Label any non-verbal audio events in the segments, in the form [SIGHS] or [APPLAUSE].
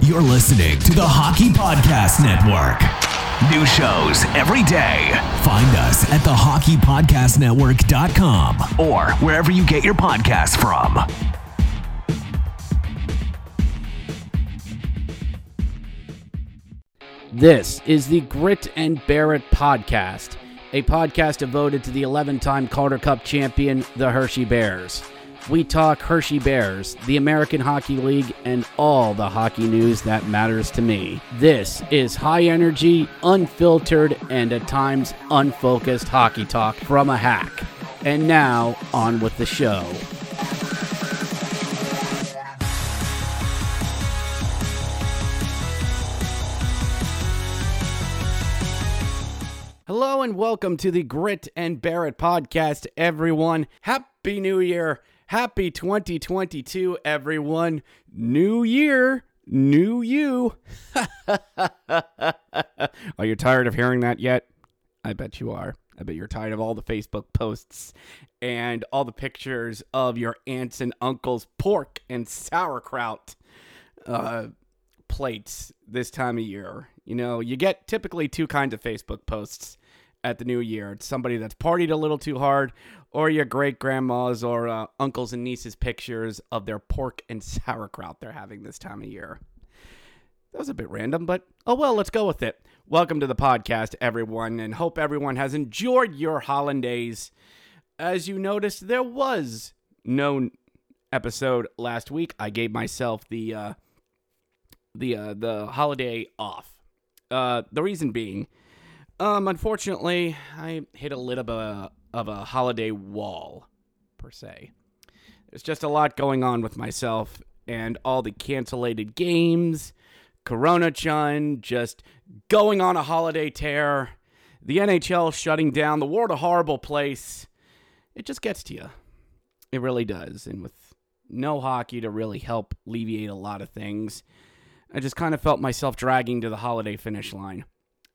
You're listening to the Hockey Podcast Network. New shows every day. Find us at thehockeypodcastnetwork.com or wherever you get your podcasts from. This is the Grit and Bear It podcast, a podcast devoted to the 11 time Calder Cup champion, the Hershey Bears. We talk Hershey Bears, the American Hockey League, and all the hockey news that matters to me. This is high energy, unfiltered, and at times unfocused hockey talk from a hack. And now, on with the show. Hello and welcome to the Grit and Bear It podcast, everyone. Happy New Year. Happy 2022, everyone. New year, new you. [LAUGHS] are you tired of hearing that yet? I bet you are. I bet you're tired of all the Facebook posts and all the pictures of your aunts and uncles' pork and sauerkraut uh, plates this time of year. You know, you get typically two kinds of Facebook posts at the new year. It's somebody that's partied a little too hard, or your great grandmas or uh, uncles and nieces' pictures of their pork and [LAUGHS] sauerkraut they're having this time of year. That was a bit random, but oh well, let's go with it. Welcome to the podcast, everyone, and hope everyone has enjoyed your holidays. As you noticed, there was no episode last week. I gave myself the uh, the uh, the holiday off. Uh, the reason being, um, unfortunately, I hit a little bit of a, of a holiday wall, per se. There's just a lot going on with myself and all the cancellated games, Corona Chan just going on a holiday tear, the NHL shutting down, the world a horrible place. It just gets to you. It really does. And with no hockey to really help alleviate a lot of things, I just kind of felt myself dragging to the holiday finish line.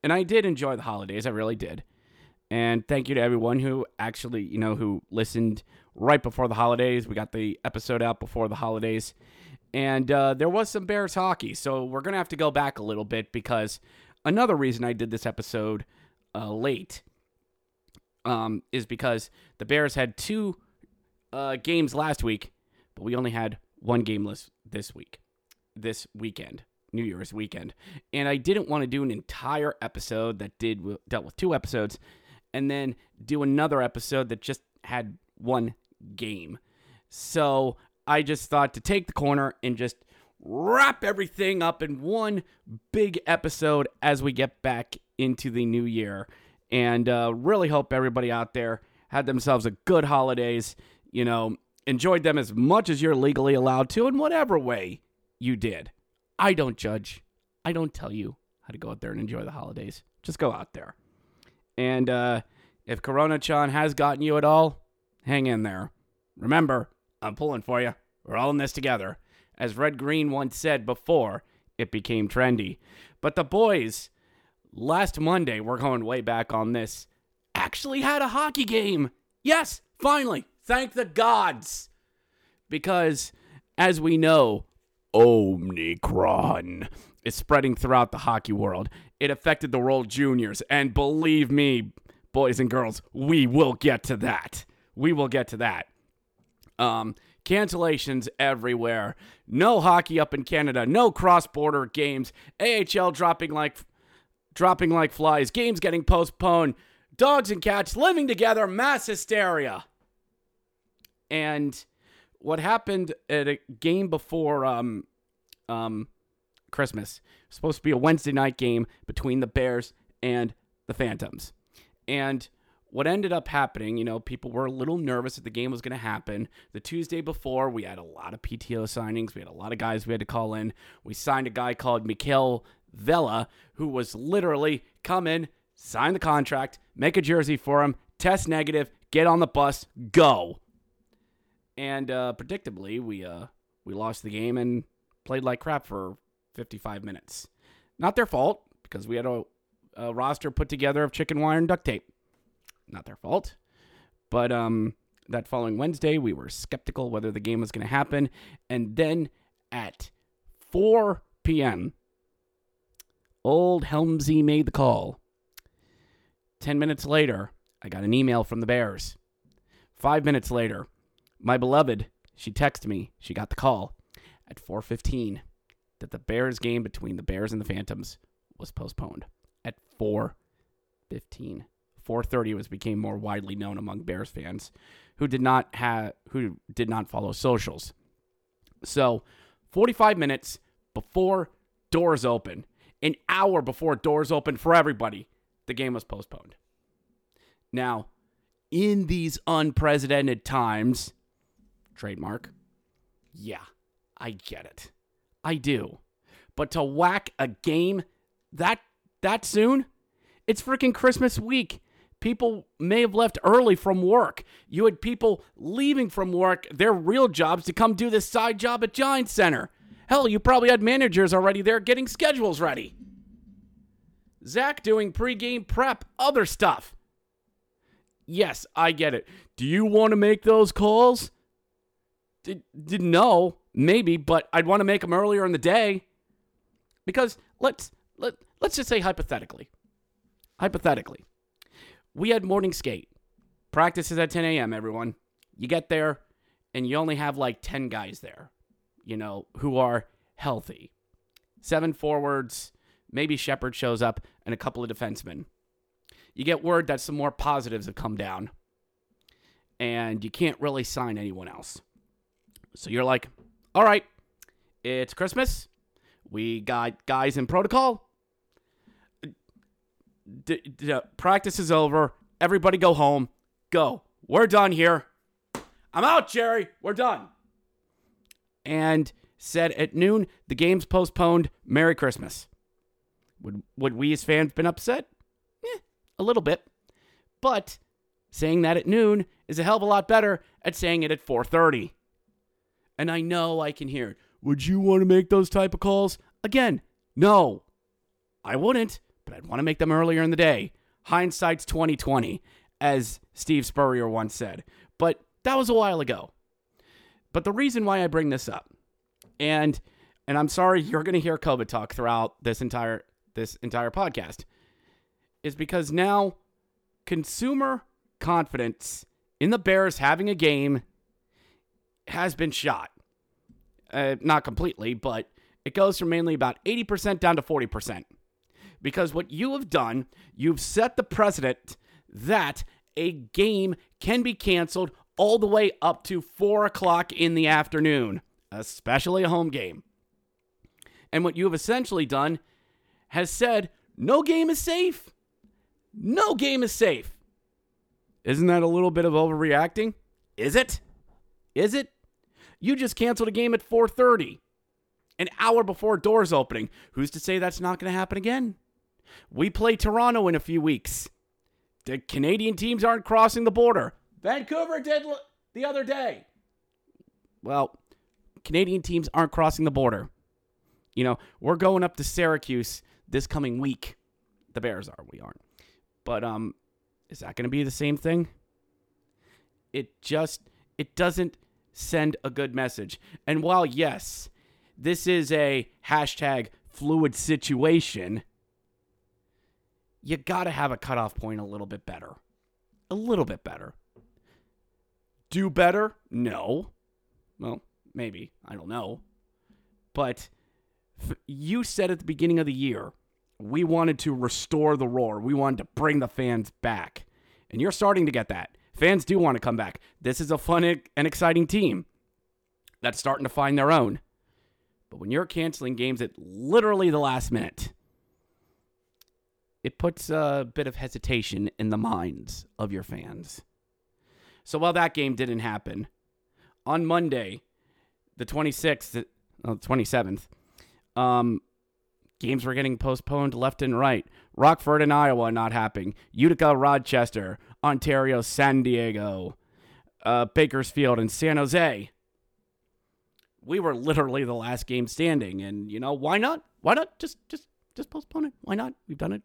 And I did enjoy the holidays, I really did. And thank you to everyone who actually, you know, who listened right before the holidays. We got the episode out before the holidays. And uh, there was some Bears hockey. So we're going to have to go back a little bit because another reason I did this episode uh, late um, is because the Bears had two uh, games last week, but we only had one game list this week, this weekend. New Year's weekend, and I didn't want to do an entire episode that did dealt with two episodes, and then do another episode that just had one game. So I just thought to take the corner and just wrap everything up in one big episode as we get back into the new year, and uh, really hope everybody out there had themselves a good holidays. You know, enjoyed them as much as you're legally allowed to in whatever way you did. I don't judge. I don't tell you how to go out there and enjoy the holidays. Just go out there. And uh, if Corona Chan has gotten you at all, hang in there. Remember, I'm pulling for you. We're all in this together. As Red Green once said before it became trendy. But the boys, last Monday, we're going way back on this, actually had a hockey game. Yes, finally. Thank the gods. Because, as we know, Omicron is spreading throughout the hockey world. It affected the World Juniors, and believe me, boys and girls, we will get to that. We will get to that. Um, cancellations everywhere. No hockey up in Canada. No cross-border games. AHL dropping like dropping like flies. Games getting postponed. Dogs and cats living together. Mass hysteria. And what happened at a game before um, um, Christmas. supposed to be a Wednesday night game between the Bears and the Phantoms. And what ended up happening, you know, people were a little nervous that the game was going to happen. The Tuesday before, we had a lot of PTO signings. We had a lot of guys we had to call in. We signed a guy called Mikhail Vela, who was literally come in, sign the contract, make a jersey for him, test negative, get on the bus, go. And uh, predictably, we uh, we lost the game and played like crap for 55 minutes. Not their fault because we had a, a roster put together of chicken wire and duct tape. Not their fault. But um, that following Wednesday, we were skeptical whether the game was going to happen. And then at 4 p.m., old Helmsy made the call. 10 minutes later, I got an email from the Bears. Five minutes later, my beloved, she texted me. She got the call at 4:15 that the Bears game between the Bears and the Phantoms was postponed at 4:15. 4:30 was became more widely known among Bears fans who did not have who did not follow socials. So, 45 minutes before doors open, an hour before doors open for everybody, the game was postponed. Now, in these unprecedented times, trademark, yeah, I get it. I do. But to whack a game that that soon, it's freaking Christmas week. People may have left early from work. You had people leaving from work, their real jobs, to come do this side job at Giant Center. Hell, you probably had managers already there getting schedules ready. Zach doing pregame prep, other stuff. Yes, I get it. Do you want to make those calls? Did, did know, maybe, but I'd want to make them earlier in the day. Because let's let let's just say hypothetically. Hypothetically. We had morning skate. Practice is at 10 a.m., everyone. You get there and you only have like 10 guys there, you know, who are healthy. Seven forwards, maybe Shepard shows up, and a couple of defensemen. You get word that some more positives have come down, and you can't really sign anyone else. So you're like, all right, it's Christmas. We got guys in protocol. D- d- practice is over. Everybody go home. Go. We're done here. I'm out, Jerry. We're done. And said at noon, the game's postponed. Merry Christmas. Would would we as fans been upset? Eh, a little bit. But saying that at noon is a hell of a lot better at saying it at 4:30. And I know I can hear it. Would you want to make those type of calls? Again, no. I wouldn't, but I'd want to make them earlier in the day. Hindsight's 2020, as Steve Spurrier once said. But that was a while ago. But the reason why I bring this up, and and I'm sorry you're going to hear COVID talk throughout this entire this entire podcast, is because now consumer confidence in the Bears having a game has been shot. Uh, not completely, but it goes from mainly about 80% down to 40%. Because what you have done, you've set the precedent that a game can be canceled all the way up to 4 o'clock in the afternoon, especially a home game. And what you have essentially done has said no game is safe. No game is safe. Isn't that a little bit of overreacting? Is it? Is it? You just canceled a game at 4:30, an hour before doors opening. Who's to say that's not going to happen again? We play Toronto in a few weeks. The Canadian teams aren't crossing the border. Vancouver did l- the other day. Well, Canadian teams aren't crossing the border. You know, we're going up to Syracuse this coming week. The Bears are, we aren't. But um is that going to be the same thing? It just it doesn't send a good message. And while yes, this is a hashtag fluid situation, you got to have a cutoff point a little bit better. A little bit better. Do better? No. Well, maybe. I don't know. But you said at the beginning of the year, we wanted to restore the roar. We wanted to bring the fans back. And you're starting to get that. Fans do want to come back. This is a fun and exciting team that's starting to find their own. But when you're canceling games at literally the last minute, it puts a bit of hesitation in the minds of your fans. So while that game didn't happen, on Monday, the 26th, uh, 27th, um, games were getting postponed left and right. Rockford and Iowa not happening. Utica, Rochester, Ontario, San Diego, uh, Bakersfield, and San Jose. We were literally the last game standing, and you know why not? Why not just just just postpone it? Why not? We've done it.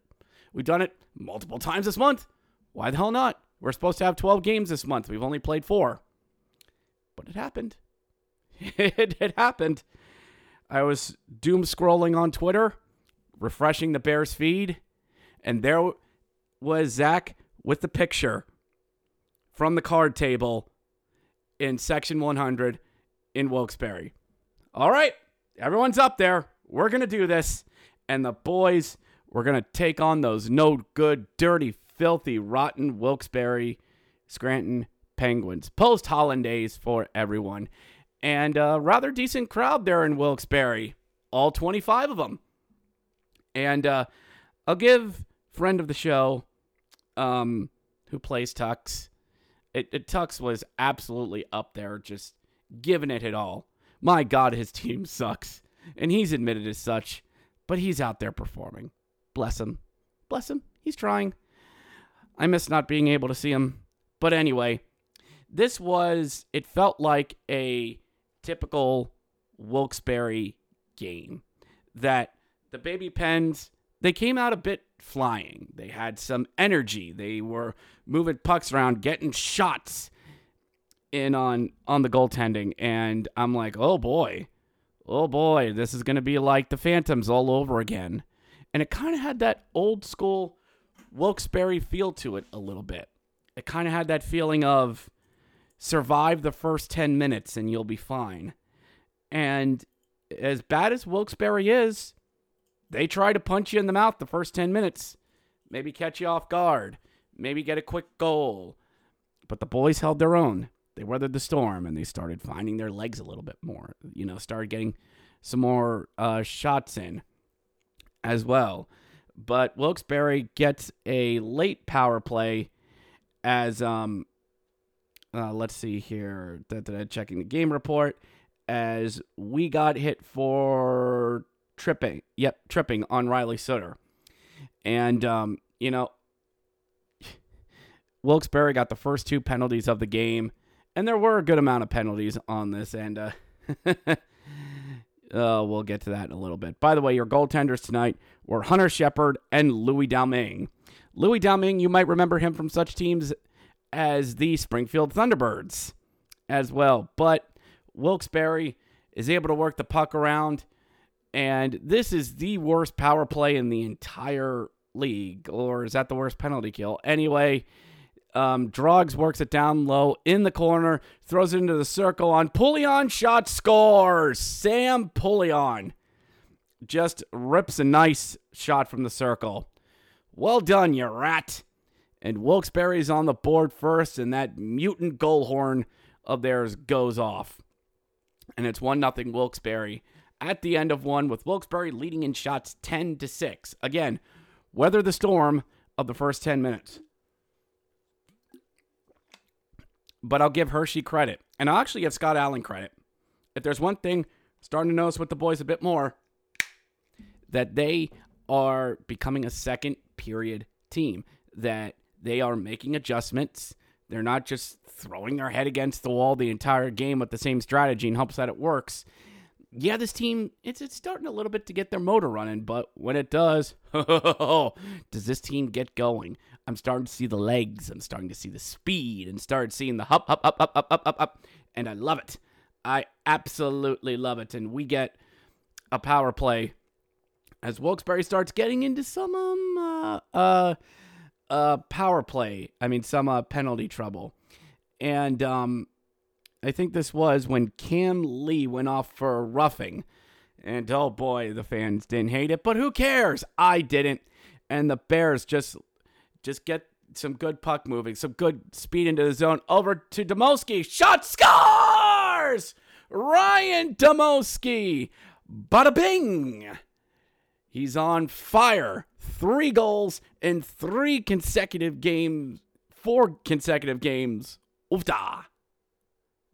We've done it multiple times this month. Why the hell not? We're supposed to have 12 games this month. We've only played four. But it happened. [LAUGHS] it, it happened. I was doom scrolling on Twitter, refreshing the Bears feed, and there was Zach with the picture from the card table in section 100 in Wilkes-Barre. All right, everyone's up there. We're going to do this. And the boys, we're going to take on those no good, dirty, filthy, rotten Wilkes-Barre, Scranton Penguins. Post hollandaise for everyone. And a rather decent crowd there in Wilkes-Barre, all 25 of them. And uh, I'll give friend of the show, um, who plays Tux, it, it, Tux was absolutely up there, just giving it it all. My God, his [LAUGHS] team sucks, and he's admitted as such, but he's out there performing. Bless him. Bless him. He's trying. I miss not being able to see him. But anyway, this was, it felt like a typical Wilkes-Barre game that the Baby Pens, they came out a bit flying. They had some energy. They were moving pucks around, getting shots in on on the goaltending and I'm like, "Oh boy. Oh boy, this is going to be like the Phantoms all over again." And it kind of had that old school Wilkes-Barre feel to it a little bit. It kind of had that feeling of survive the first 10 minutes and you'll be fine. And as bad as Wilkes-Barre is, they try to punch you in the mouth the first 10 minutes, maybe catch you off guard, maybe get a quick goal. But the boys held their own. They weathered the storm and they started finding their legs a little bit more. You know, started getting some more uh, shots in as well. But Wilkes-Barre gets a late power play as um uh, let's see here. Da, da, da, checking the game report as we got hit for tripping. Yep, tripping on Riley Sutter. And um, you know, [SIGHS] Wilkes-Barre got the first two penalties of the game, and there were a good amount of penalties on this. And uh, [LAUGHS] uh, we'll get to that in a little bit. By the way, your goaltenders tonight were Hunter Shepard and Louis Domingue. Louis Domingue, you might remember him from such teams as the Springfield Thunderbirds as well. But Wilkes-Barre is able to work the puck around and this is the worst power play in the entire league. Or is that the worst penalty kill? Anyway, um, Drogs works it down low in the corner, throws it into the circle on Poulin, shot scores. Sam Poulin just rips a nice shot from the circle. Well done, you rat. And Wilkes-Barre's on the board first, and that mutant goal horn of theirs goes off. And it's 1 0 Wilkes-Barre at the end of one with Wilkes-Barre leading in shots 10 to 6. Again, weather the storm of the first 10 minutes. But I'll give Hershey credit. And I'll actually give Scott Allen credit. If there's one thing, starting to notice with the boys a bit more, that they are becoming a second period team, that they are making adjustments. They're not just throwing their head against the wall the entire game with the same strategy and hopes that it works yeah, this team it's it's starting a little bit to get their motor running, but when it does, [LAUGHS] does this team get going? I'm starting to see the legs, I'm starting to see the speed, and start seeing the hop, hop, hop, hop, hop, hop, hop, hop, and I love it. I absolutely love it, and we get a power play as Wilkes-Barre starts getting into some um uh uh, uh power play. I mean some uh, penalty trouble, and um I think this was when Cam Lee went off for a roughing. And oh boy, the fans didn't hate it, but who cares? I didn't. And the Bears just just get some good puck moving, some good speed into the zone. Over to Dmowski. Shot scores! Ryan Dmowski. Bada bing! He's on fire. Three goals in three consecutive games, four consecutive games. Oofda.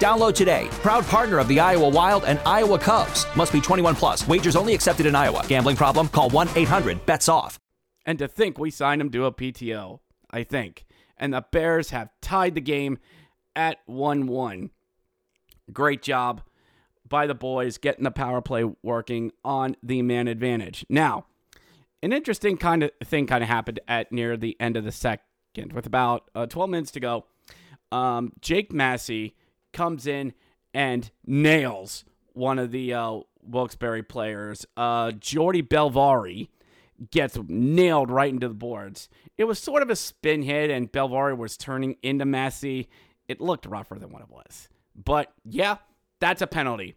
Download today. Proud partner of the Iowa Wild and Iowa Cubs. Must be 21 plus. Wagers only accepted in Iowa. Gambling problem? Call 1 800 BETS OFF. And to think we signed him to a PTO, I think. And the Bears have tied the game at 1 1. Great job by the boys getting the power play working on the man advantage. Now, an interesting kind of thing kind of happened at near the end of the second with about uh, 12 minutes to go. Um, Jake Massey comes in and nails one of the uh, Wilkes-Barre players, uh, Jordy Bellerive gets nailed right into the boards. It was sort of a spin hit, and Bellerive was turning into Massie. It looked rougher than what it was. But yeah, that's a penalty.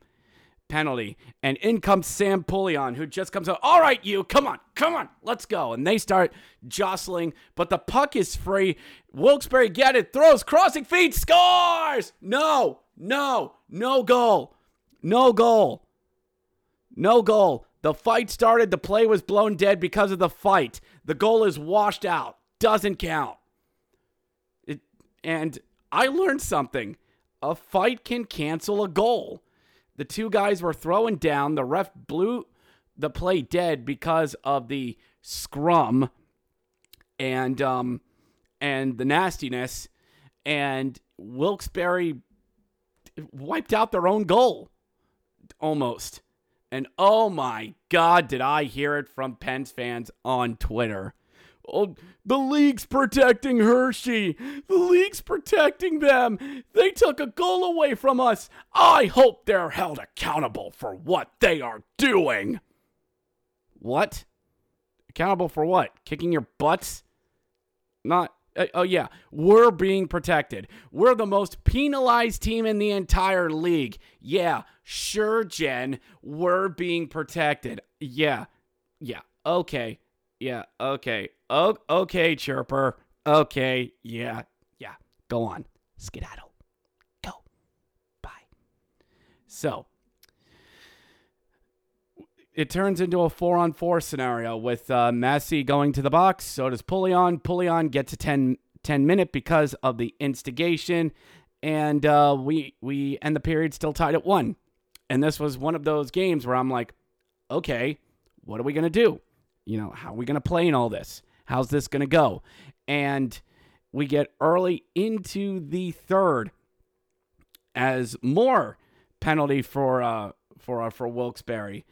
Penalty. And in comes Sam Poulin, who just comes out, all right, you, come on, come on, let's go. And they start jostling, but the puck is free. Wilkes-Barre get it, throws, crossing feet, scores! No, no, no goal. No goal. No goal. The fight started. The play was blown dead because of the fight. The goal is washed out. Doesn't count. It, and I learned something. A fight can cancel a goal. The two guys were throwing down. The ref blew the play dead because of the scrum and um and the nastiness. And Wilkes-Barre wiped out their own goal almost. And oh my God, did I hear it from Pens fans on Twitter. Oh, the league's protecting Hershey. The league's protecting them. They took a goal away from us. I hope they're held accountable for what they are doing. What? Accountable for what? Kicking your butts? Not uh, oh yeah, we're being protected. We're the most penalized team in the entire league. Yeah, sure, Jen, we're being protected. Yeah, yeah, okay, yeah, okay, oh, okay, chirper, okay, yeah, yeah. Go on, skedaddle, go, bye. So it turns into a four on four scenario with uh, Massie going to the box. So does Poulin. Poulin gets a 10, 10 minute because of the instigation. And uh, we, we end the period still tied at one. And this was one of those games where I'm like, okay, what are we going to do? You know, how are we going to play in all this? How's this going to go? And we get early into the third as more penalty for uh, for uh, for Wilkes-Barre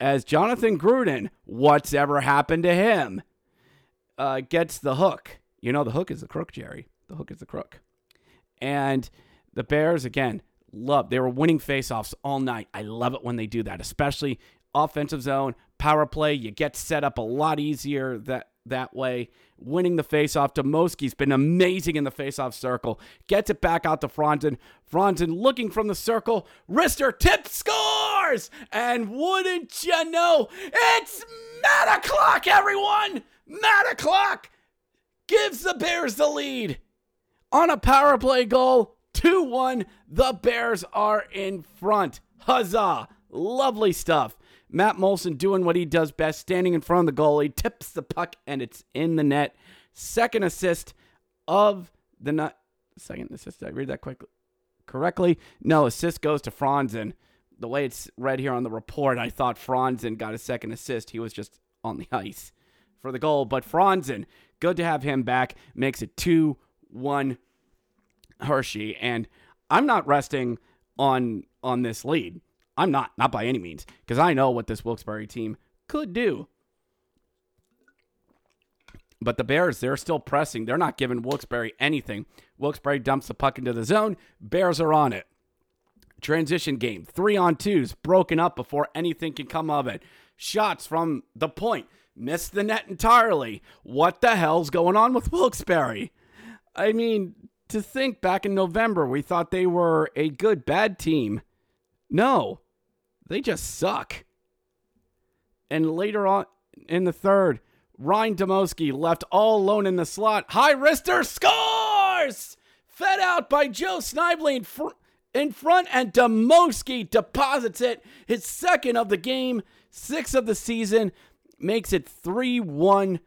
as Jonathan Gruden, what's ever happened to him, uh, gets the hook. You know, the hook is the crook, Jerry. The hook is the crook. And the Bears, again, love. They were winning faceoffs all night. I love it when they do that, especially offensive zone, power play. You get set up a lot easier that that way. Winning the faceoff. Dmowski's been amazing in the faceoff circle. Gets it back out to Franzen. Franzen looking from the circle. Wrister tip scores! And wouldn't you know, it's Matt o'clock, everyone! Matt o'clock gives the Bears the lead. On a power play goal, 2 1, the Bears are in front. Huzzah! Lovely stuff. Matt Moulson doing what he does best, standing in front of the goalie, tips the puck, and it's in the net. Second assist of the night. Second assist. Did I read that quickly? Correctly? No, assist goes to Franzen. The way it's read here on the report, I thought Franzen got a second assist. He was just on the ice for the goal. But Franzen, good to have him back. Makes it 2 1 Hershey. And I'm not resting on on this lead. I'm not, not by any means, because I know what this Wilkes-Barre team could do. But the Bears, they're still pressing. They're not giving Wilkes-Barre anything. Wilkes-Barre dumps the puck into the zone. Bears are on it. Transition game, three on twos, broken up before anything can come of it. Shots from the point, missed the net entirely. What the hell's going on with Wilkes-Barre? I mean, to think back in November we thought they were a good bad team. No, they just suck. And later on in the third, Ryan Dmowski left all alone in the slot. High wrister scores! Fed out by Joe Snively in, fr- in front, and Dmowski deposits it. His second of the game, six of the season, makes it 3 1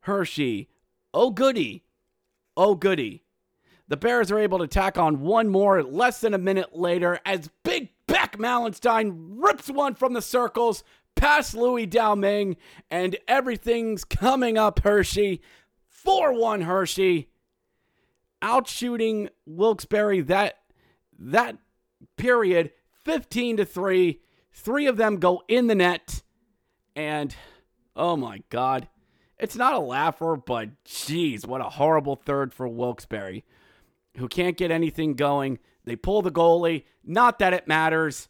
Hershey. Oh, goody. Oh, goody. The Bears are able to tack on one more less than a minute later as Big Beck Malenstyn rips one from the circles past Louis Domingue, and everything's coming up Hershey. 4 1 Hershey. Outshooting Wilkes-Barre that that period 15 to 3. Three of them go in the net. And oh my God. It's not a laugher, but geez, what a horrible third for Wilkes-Barre, who can't get anything going. They pull the goalie. Not that it matters.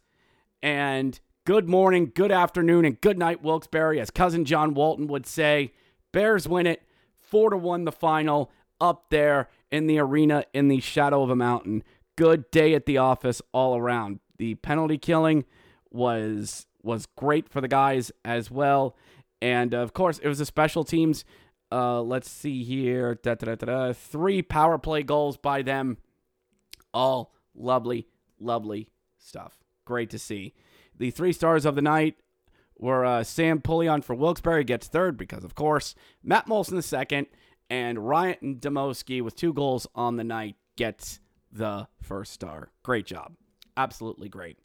And good morning, good afternoon, and good night, Wilkes-Barre, as cousin John Walton would say. Bears win it, four to one, the final, up there in the arena in the shadow of a mountain. Good day at the office all around. The penalty killing was was great for the guys as well, and of course it was the special teams. Uh, let's see here, da, da, da, three power play goals by them. All lovely, lovely stuff. Great to see. The three stars of the night were uh, Sam Poulin for Wilkes-Barre gets third because, of course, Matt Moulson the second, and Ryan Dmowski with two goals on the night gets the first star. Great job. Absolutely great.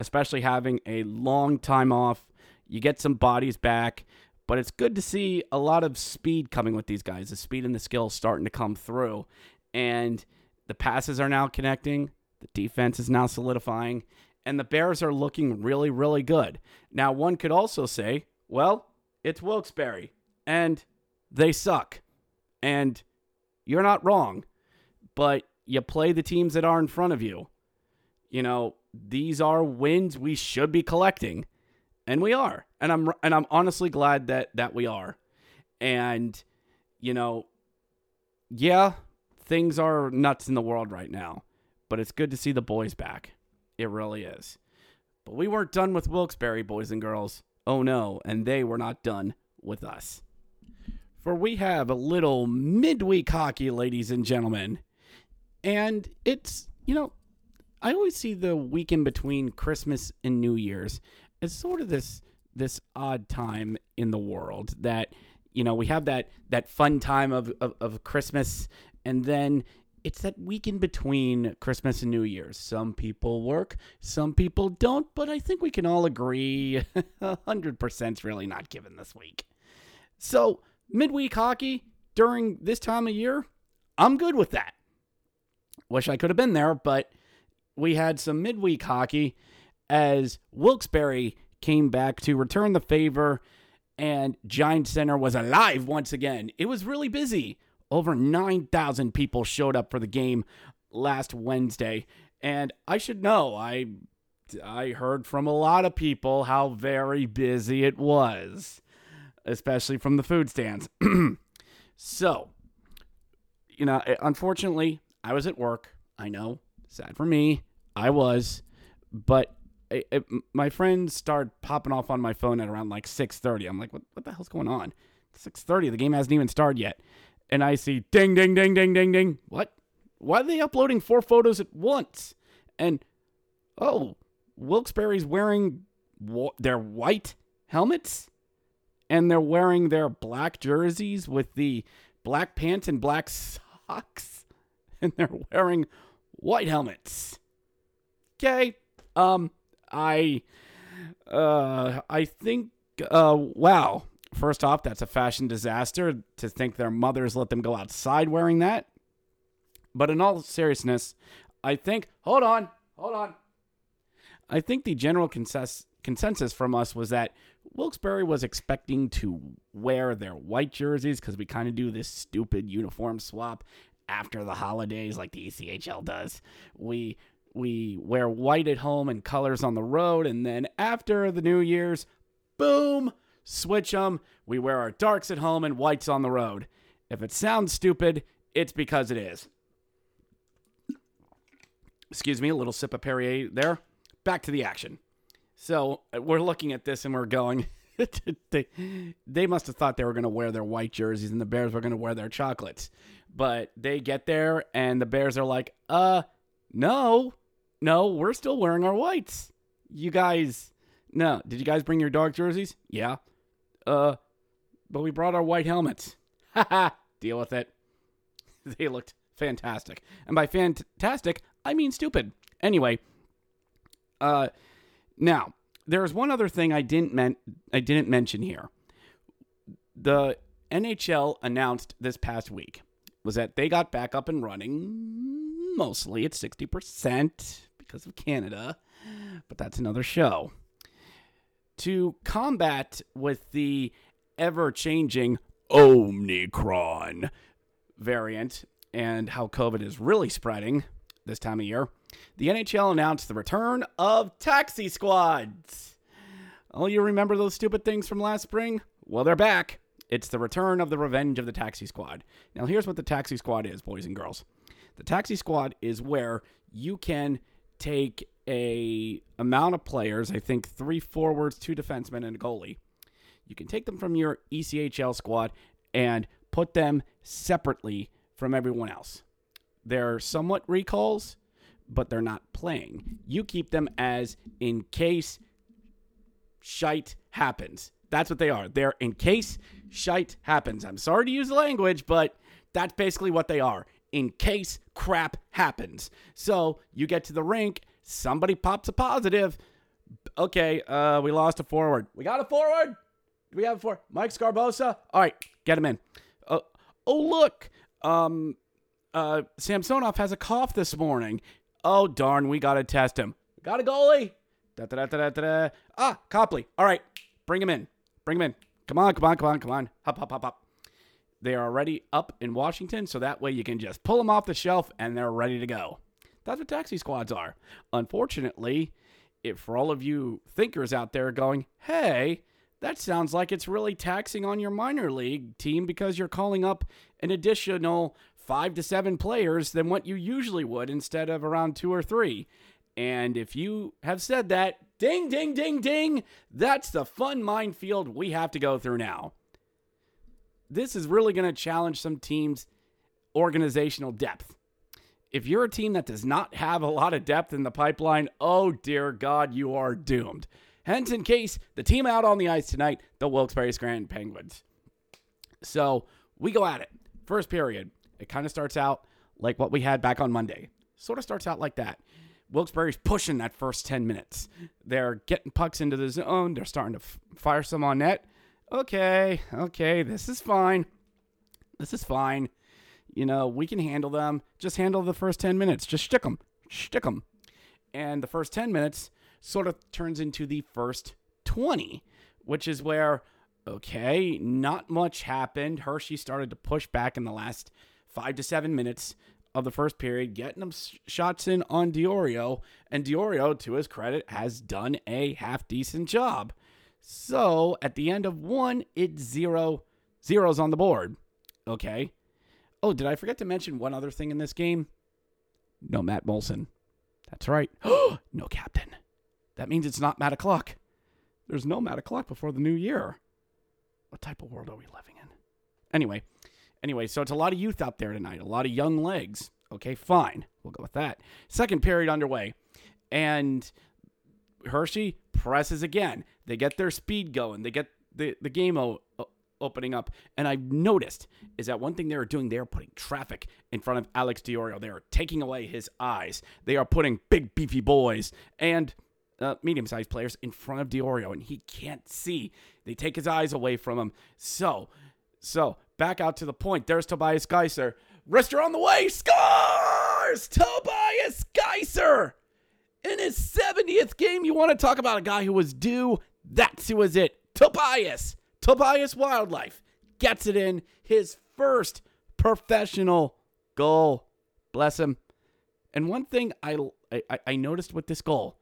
Especially having a long time off. You get some bodies back, but it's good to see a lot of speed coming with these guys. The speed and the skill starting to come through. And the passes are now connecting. The defense is now solidifying and the Bears are looking really, really good. Now, one could also say, well, it's Wilkes-Barre, and they suck. And you're not wrong, but you play the teams that are in front of you. You know, these are wins we should be collecting, and we are. And I'm and I'm honestly glad that that we are. And you know, yeah, things are nuts in the world right now, but it's good to see the boys back. It really is. But we weren't done with Wilkes-Barre, boys and girls. Oh no, and they were not done with us. For we have a little midweek hockey, ladies and gentlemen. And it's, you know, I always see the weekend between Christmas and New Year's as sort of this this odd time in the world that you know we have that that fun time of, of, of Christmas and then it's that week in between Christmas and New Year's. Some people work, some people don't, but I think we can all agree [LAUGHS] 100% is really not given this week. So, midweek hockey during this time of year, I'm good with that. Wish I could have been there, but we had some midweek hockey as Wilkes-Barre came back to return the favor and Giant Center was alive once again. It was really busy. Over 9,000 people showed up for the game last Wednesday. And I should know, I I heard from a lot of people how very busy it was, especially from the food stands. [CLEARS THROAT] so, you know, eh, unfortunately, I was at work. I know, sad for me. I was, but it, it, my friends started popping off on my phone at around like 6:30. I'm like, what, what the hell's going on? 6:30. The game hasn't even started yet and I see ding, ding, ding, ding, ding, ding. What? Why are they uploading four photos at once? And oh, Wilkes-Barre's wearing their white helmets and they're wearing their black jerseys with the black pants and black socks [LAUGHS] and they're wearing white helmets. Okay. Um I uh I think uh wow. First off, that's a fashion disaster to think their mothers let them go outside wearing that. But in all seriousness, I think, hold on, hold on. I think the general consensus, from us was that Wilkes-Barre was expecting to wear their white jerseys because we kind of do this stupid uniform swap after the holidays like the ECHL does. We we wear white at home and colors on the road and then after the New Year's, boom, switch them. We wear our darks at home and whites on the road. If it sounds stupid, it's because it is. Excuse me, a little sip of Perrier there. Back to the action. So uh, we're looking at this and we're going, [LAUGHS] they, they must have thought they were going to wear their white jerseys and the Bears were going to wear their chocolates. But they get there and the Bears are like, uh, no, no, we're still wearing our whites. You guys, no. Did you guys bring your dog jerseys? Yeah. Uh, but we brought our white helmets. [LAUGHS] Haha, deal with it. [LAUGHS] They looked fantastic. And by fantastic, I mean stupid. Anyway, uh, now there's one other thing I didn't men- I didn't mention here. The NHL announced this past week was that they got back up and running mostly at 60% because of Canada, but that's another show. To combat with the ever-changing Omicron variant and how COVID is really spreading this time of year, the NHL announced the return of taxi squads. Oh, you remember those stupid things from last spring? Well, they're back. It's the return of the revenge of the taxi squad. Now, here's what the taxi squad is, boys and girls. The taxi squad is where you can take a amount of players, I think three forwards, two defensemen, and a goalie. You can take them from your ECHL squad and put them separately from everyone else. They're somewhat recalls, but they're not playing. You keep them as in case shite happens. That's what they are. They're in case shite happens. I'm sorry to use the language, but that's basically what they are. In case crap happens. So you get to the rink, somebody pops a positive. Okay, uh, we lost a forward. We got a forward. Do we have a forward? Mike Sgarbossa. All right, get him in. Uh, oh look, um, uh, Samsonov has a cough this morning. Oh darn, we gotta test him. Got a goalie. Da, da, da, da, da. Ah, Copley. All right, bring him in. Bring him in. Come on, come on, come on, come on. Hop, hop, hop, hop. They are already up in Washington, so that way you can just pull them off the shelf and they're ready to go. That's what taxi squads are. Unfortunately, if for all of you thinkers out there going, hey, that sounds like it's really taxing on your minor league team because you're calling up an additional five to seven players than what you usually would instead of around two or three. And if you have said that, ding, ding, ding, ding, that's the fun minefield we have to go through now. This is really going to challenge some teams' organizational depth. If you're a team that does not have a lot of depth in the pipeline, oh dear God, you are doomed. Hence, in case the team out on the ice tonight, the Wilkes-Barre Scranton Penguins. So we go at it. First period, it kind of starts out like what we had back on Monday. Sort of starts out like that. Wilkes-Barre's pushing that first 10 minutes. They're getting pucks into the zone. They're starting to f- fire some on net. Okay, okay, this is fine. This is fine. You know, we can handle them. Just handle the first 10 minutes. Just stick them. Stick them. And the first 10 minutes sort of turns into the first 20, which is where, okay, not much happened. Hershey started to push back in the last five to seven minutes of the first period, getting them shots in on D'Orio. And D'Orio, to his credit, has done a half decent job. So at the end of one, it's zero zeros on the board. Okay. Oh, did I forget to mention one other thing in this game? No Matt Moulson. That's right. [GASPS] no captain. That means it's not Matt o'clock. There's no Matt o'clock before the new year. What type of world are we living in? Anyway, anyway, so it's a lot of youth out there tonight, a lot of young legs. Okay, fine. We'll go with that. Second period underway. And Hershey presses again. They get their speed going. They get the, the game o- opening up. And I've noticed is that one thing they are doing, they are putting traffic in front of Alex D'Orio. They are taking away his eyes. They are putting big, beefy boys and uh, medium sized players in front of D'Orio, and he can't see. They take his eyes away from him. So, so back out to the point. There's Tobias Geiser. Wrister on the way. Scores! Tobias Geiser! In his 70th game, you want to talk about a guy who was due? That's who was it. Tobias. Tobias Wildlife gets it in his first professional goal. Bless him. And one thing I, I, I noticed with this goal,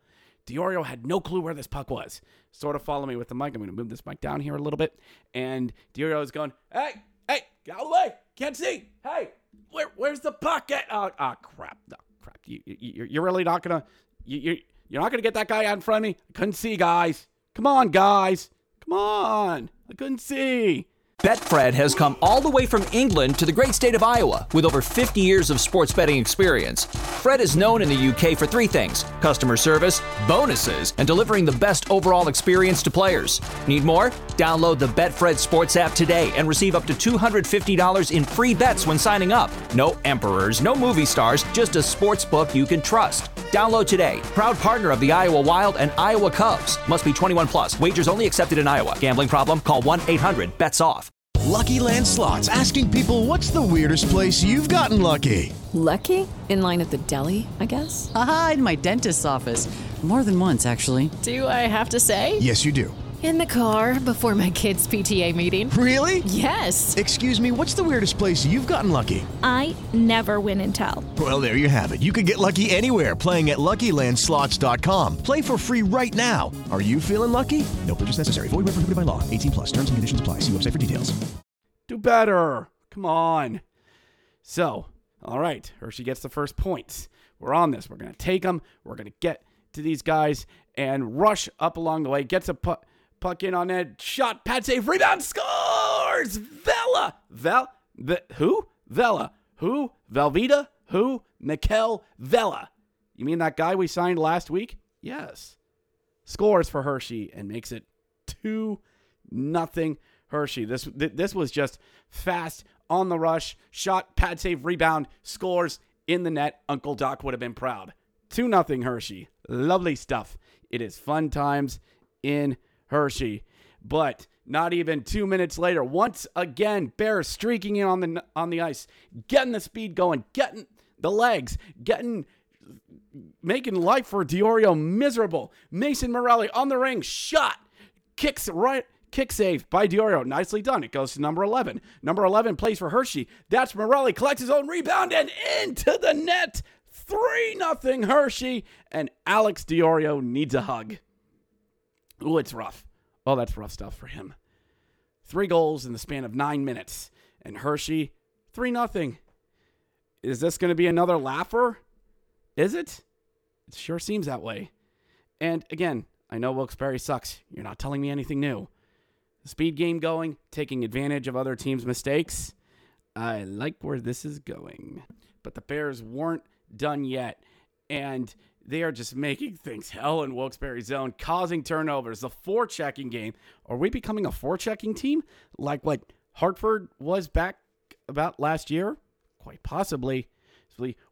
D'Orio had no clue where this puck was. Sort of follow me with the mic. I'm going to move this mic down here a little bit. And D'Orio is going, hey, hey, get out of the way. Can't see. Hey, where, where's the puck at? Oh, oh crap. Oh, crap. You, you, you're really not gonna you, you you're not gonna get that guy out in front of me. I couldn't see, guys. Come on, guys. Come on. I couldn't see. Betfred has come all the way from England to the great state of Iowa with over 50 years of sports betting experience. Fred is known in the UK for three things customer service, bonuses, and delivering the best overall experience to players. Need more? Download the Betfred Sports app today and receive up to $250 in free bets when signing up. No emperors, no movie stars, just a sports book you can trust. Download today. Proud partner of the Iowa Wild and Iowa Cubs. Must be 21 plus. Wagers only accepted in Iowa. Gambling problem? Call 1 800 BETS OFF. Lucky Land Slots asking people what's the weirdest place you've gotten lucky? Lucky? In line at the deli, I guess? Aha, in my dentist's office. More than once, actually. Do I have to say? Yes, you do. In the car before my kids' PTA meeting. Really? Yes. Excuse me, what's the weirdest place you've gotten lucky? I never win and tell. Well, there you have it. You can get lucky anywhere playing at LuckyLandSlots.com. Play for free right now. Are you feeling lucky? No purchase necessary. Void where prohibited by law. 18 plus. Terms and conditions apply. See website for details. Do better. Come on. So, all right. Hershey gets the first points. We're on this. We're going to take them. We're going to get to these guys and rush up along the way. Gets a puck, puck in on that shot. Pad save. Rebound. Scores. Vela. Vel. The, who? Vela. Who? Velveeta. Who? Mikel Vela. You mean that guy we signed last week? Yes. Scores for Hershey and makes it 2 nothing Hershey. This th- this was just fast on the rush, shot, pad save, rebound, scores in the net. Uncle Doc would have been proud. 2 nothing Hershey. Lovely stuff. It is fun times in Hershey. But not even 2 minutes later, once again Bears streaking in on the on the ice, getting the speed going, getting the legs, getting making life for D'Orio miserable. Mason Morelli on the ring, shot, kicks right, kick save by D'Orio. Nicely done. It goes to number 11. Number 11 plays for Hershey. That's Morelli, collects his own rebound and into the net. 3 nothing Hershey, and Alex D'Orio needs a hug. Ooh, it's rough. Oh, that's rough stuff for him. Three goals in the span of nine minutes, and Hershey, 3 nothing. Is this going to be another laugher? Is it? It sure seems that way. And again, I know Wilkes-Barre sucks. You're not telling me anything new. Speed game going, taking advantage of other teams' mistakes. I like where this is going. But the Bears weren't done yet. And they are just making things hell in Wilkes-Barre zone, causing turnovers. The forechecking game. Are we becoming a forechecking team? Like what Hartford was back about last year? Quite possibly.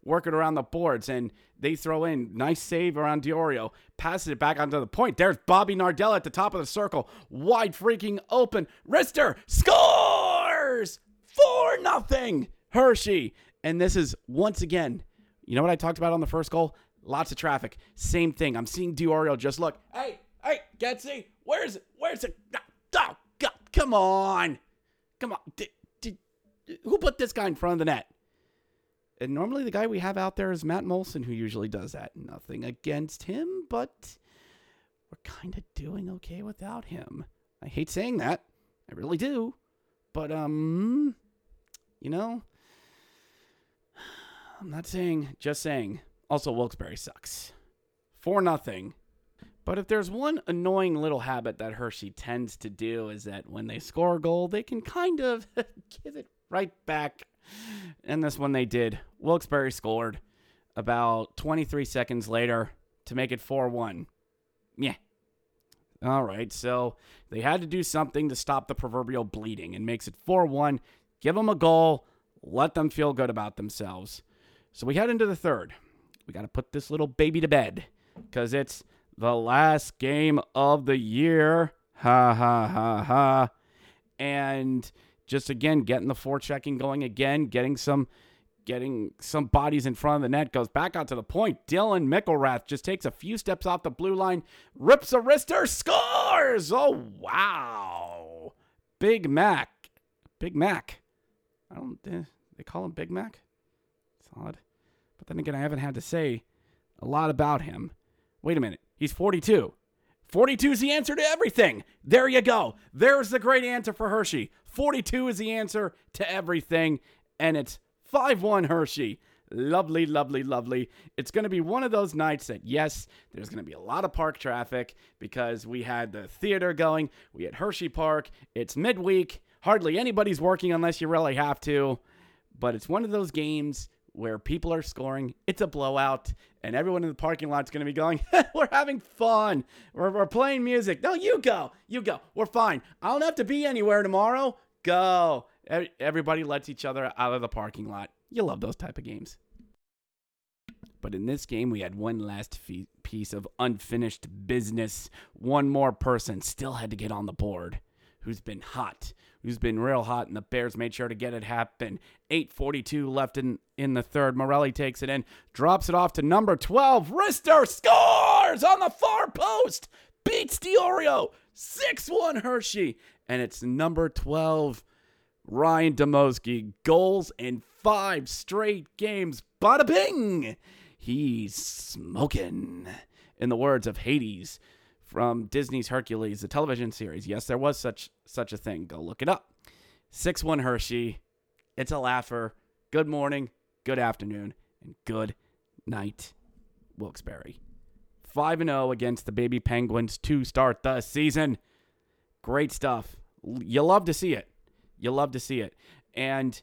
Working around the boards, and they throw in nice save around D'Orio, passes it back onto the point. There's Bobby Nardella at the top of the circle, wide freaking open. Wrister scores four nothing. Hershey, and this is once again. You know what I talked about on the first goal? Lots of traffic. Same thing. I'm seeing D'Orio just look. Hey, hey, Getsy, where's it? Where's it? Oh, God, come on, come on. Did, did, who put this guy in front of the net? And normally the guy we have out there is Matt Moulson, who usually does that. Nothing against him, but we're kind of doing okay without him. I hate saying that. I really do. But, um, you know, [SIGHS] I'm not saying, just saying. Also, Wilkes-Barre sucks. For nothing. But if there's one annoying little habit that Hershey tends to do is that when they score a goal, they can kind of [LAUGHS] give it right back and this one they did. Wilkes-Barre scored about 23 seconds later to make it 4 1. Yeah. All right. So they had to do something to stop the proverbial bleeding and makes it 4 1. Give them a goal. Let them feel good about themselves. So we head into the third. We got to put this little baby to bed because it's the last game of the year. Ha ha ha ha. And just again getting the forechecking going again, getting some getting some bodies in front of the net, goes back out to the point. Dylan McIlrath just takes a few steps off the blue line, rips a wrister, scores! Oh wow. Big Mac. Big Mac. I don't eh, they call him Big Mac? It's odd. Then again, I haven't had to say a lot about him. Wait a minute. He's 42. 42 is the answer to everything. There you go. There's the great answer for Hershey. 42 is the answer to everything, and it's 5 1 Hershey. Lovely, lovely, lovely. It's going to be one of those nights that, yes, there's going to be a lot of park traffic because we had the theater going, we had Hershey Park. It's midweek. Hardly anybody's working unless you really have to. But it's one of those games where people are scoring. It's a blowout, and everyone in the parking lot's going to be going, [LAUGHS] We're having fun. We're, we're playing music. No, you go. You go. We're fine. I don't have to be anywhere tomorrow. Go. Everybody lets each other out of the parking lot. You love those type of games. But in this game, we had one last piece of unfinished business. One more person still had to get on the board who's been hot, who's been real hot, and the Bears made sure to get it happen. 8.42 left in, in the third. Morelli takes it in, drops it off to number 12. Wrister scores on the far post, beats D'Orio. 6 1 Hershey. And it's number 12, Ryan Dmowski. Goals in five straight games. Bada bing! He's smoking. In the words of Hades from Disney's Hercules, the television series. Yes, there was such such a thing. Go look it up. 6-1 Hershey. It's a laugher. Good morning, good afternoon, and good night, Wilkes-Barre. 5 0 against the Baby Penguins to start the season. Great stuff. You love to see it. You love to see it. And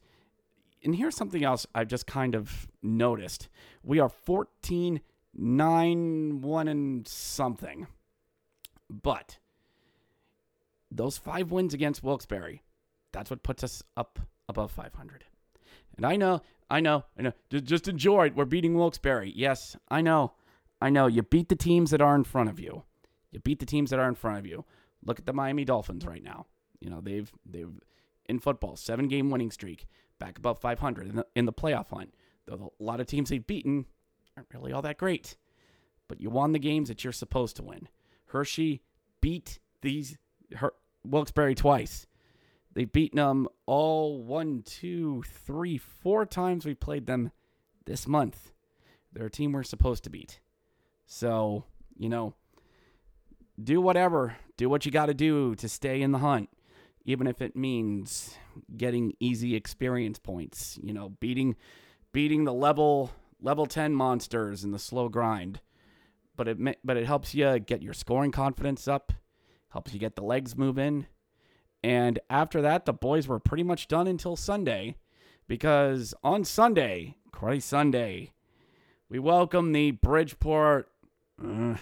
and here's something else I've just kind of noticed. We are 14 9 1 and something. But those five wins against Wilkes-Barre, that's what puts us up above 500. And I know, I know, I know. Just enjoy it. We're beating Wilkes-Barre. Yes, I know. I know. You beat the teams that are in front of you. You beat the teams that are in front of you. Look at the Miami Dolphins right now. You know, they've they've in football, seven game winning streak, back above 500 in the, in the playoff hunt. Though a lot of teams they've beaten aren't really all that great. But you won the games that you're supposed to win. Hershey beat these Her- Wilkes-Barre twice. They've beaten them all one, two, three, four times we played them this month. They're a team we're supposed to beat. So, you know, do whatever. Do what you got to do to stay in the hunt, even if it means getting easy experience points. You know, beating beating the level level 10 monsters in the slow grind but it but it helps you get your scoring confidence up, helps you get the legs moving. And after that, the boys were pretty much done until Sunday, because on Sunday, Christ Sunday, we welcome the Bridgeport uh,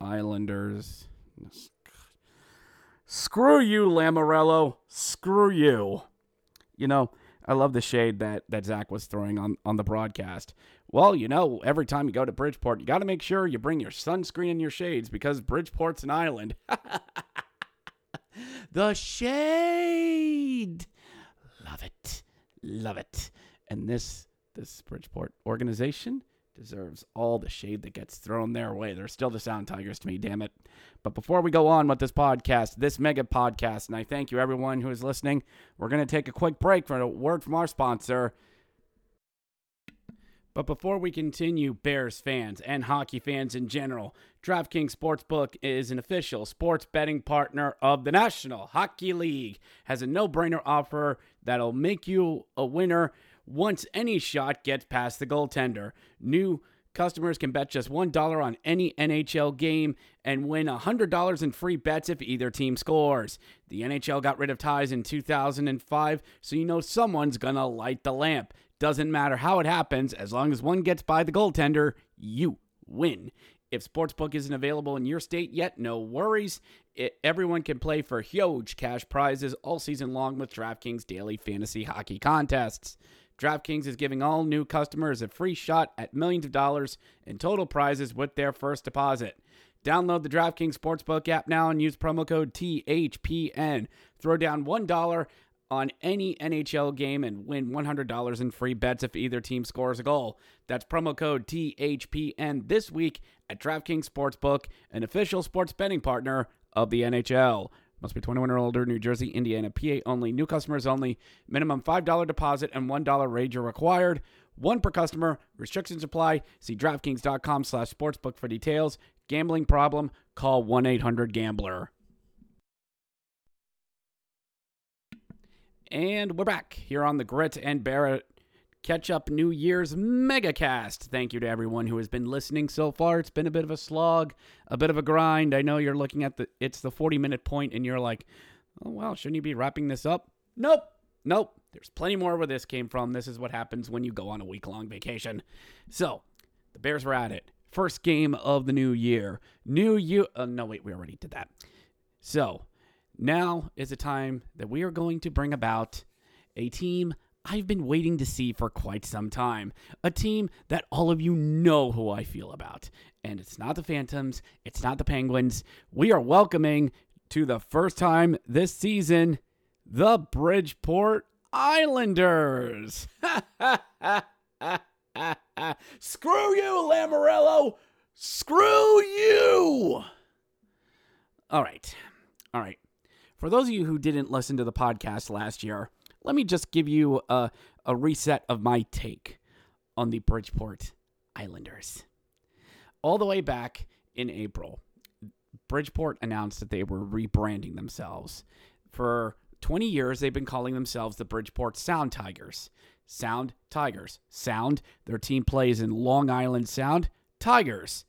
Islanders. Screw you, Lamoriello. Screw you. You know, I love the shade that that Zach was throwing on on the broadcast. Well, you know, every time you go to Bridgeport, you got to make sure you bring your sunscreen and your shades because Bridgeport's an island. [LAUGHS] the shade. Love it. Love it. And this this Bridgeport organization deserves all the shade that gets thrown their way. They're still the Sound Tigers to me, damn it. But before we go on with this podcast, this mega podcast, and I thank you everyone who is listening, we're going to take a quick break for a word from our sponsor. But before we continue, Bears fans and hockey fans in general, DraftKings Sportsbook is an official sports betting partner of the National Hockey League. Has a no-brainer offer that'll make you a winner once any shot gets past the goaltender. New customers can bet just $1 on any NHL game and win $100 in free bets if either team scores. The NHL got rid of ties in 2005, so you know someone's to light the lamp. Doesn't matter how it happens, as long as one gets by the goaltender, you win. If Sportsbook isn't available in your state yet, no worries. It, everyone can play for huge cash prizes all season long with DraftKings daily fantasy hockey contests. DraftKings is giving all new customers a free shot at millions of dollars in total prizes with their first deposit. Download the DraftKings Sportsbook app now and use promo code THPN. Throw down $1 on any NHL game and win $100 in free bets if either team scores a goal. That's promo code THPN this week at DraftKings Sportsbook, an official sports betting partner of the NHL. Must be 21 or older, New Jersey, Indiana, PA only, new customers only. Minimum $5 deposit and $1 wager required. One per customer. Restrictions apply. See DraftKings.com slash sportsbook for details. Gambling problem? Call 1-800-GAMBLER. And we're back here on the Grit and It catch up New Year's megacast. Thank you to everyone who has been listening so far. It's been a bit of a slog, a bit of a grind. I know you're looking at the it's the 40 minute point and you're like, "Oh well, shouldn't you be wrapping this up?" Nope. Nope. There's plenty more where this came from. This is what happens when you go on a week long vacation. So, the Bears were at it. First game of the new year. New year. Uh, no, wait, we already did that. So, now is the time that we are going to bring about a team I've been waiting to see for quite some time. A team that all of you know who I feel about. And it's not the Phantoms, it's not the Penguins. We are welcoming to the first time this season the Bridgeport Islanders. [LAUGHS] Screw you, Lamoriello. Screw you. All right. All right. For those of you who didn't listen to the podcast last year, let me just give you a, a reset of my take on the Bridgeport Islanders. All the way back in April, Bridgeport announced that they were rebranding themselves. For 20 years, they've been calling themselves the Bridgeport Sound Tigers. Sound Tigers. Sound, their team plays in Long Island Sound. Tigers.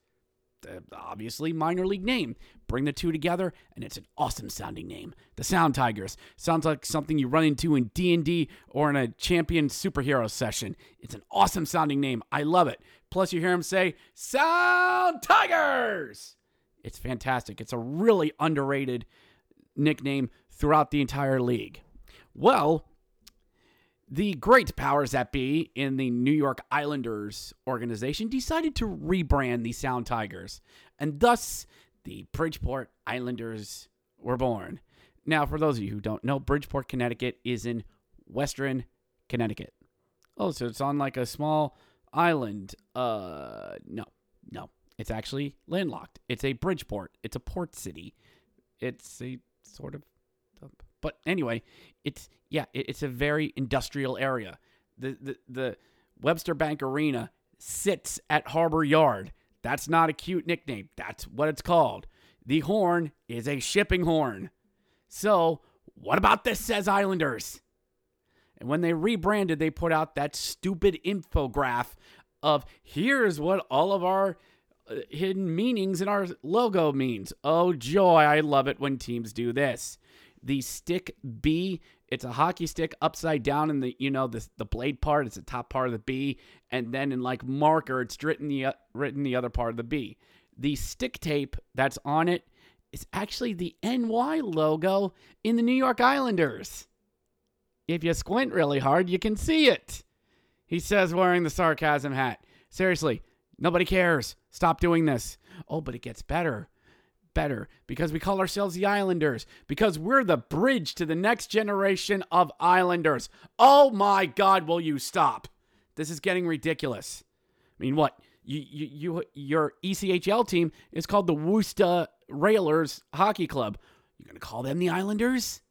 Obviously, minor league name. Bring the two together, and it's an awesome sounding name. The Sound Tigers sounds like something you run into in D and D or in a champion superhero session. It's an awesome sounding name. I love it. Plus, you hear him say "Sound Tigers." It's fantastic. It's a really underrated nickname throughout the entire league. Well, the great powers that be in the New York Islanders organization decided to rebrand the Sound Tigers, and thus the Bridgeport Islanders were born. Now, for those of you who don't know, Bridgeport, Connecticut is in western Connecticut. Oh, so it's on like a small island. Uh, no, no. It's actually landlocked. It's a Bridgeport. It's a port city. It's a sort of but anyway, it's yeah, it's a very industrial area. The the the Webster Bank Arena sits at Harbor Yard. That's not a cute nickname. That's what it's called. The horn is a shipping horn. So, what about this says Islanders? And when they rebranded, they put out that stupid infograph of here's what all of our uh, hidden meanings in our logo means. Oh joy, I love it when teams do this the stick B. It's a hockey stick upside down in the you know the the blade part. It's the top part of the B, and then in like marker, it's written the uh, written the other part of the B. The stick tape that's on it is actually the NY logo in the New York Islanders. If you squint really hard, you can see it. He says, wearing the sarcasm hat. Seriously, nobody cares. Stop doing this. Oh, but it gets better better because we call ourselves the Islanders, because we're the bridge to the next generation of Islanders. Oh my God, will you stop? This is getting ridiculous. I mean, what? You, you, you, your ECHL team is called the Worcester Railers Hockey Club. You're going to call them the Islanders?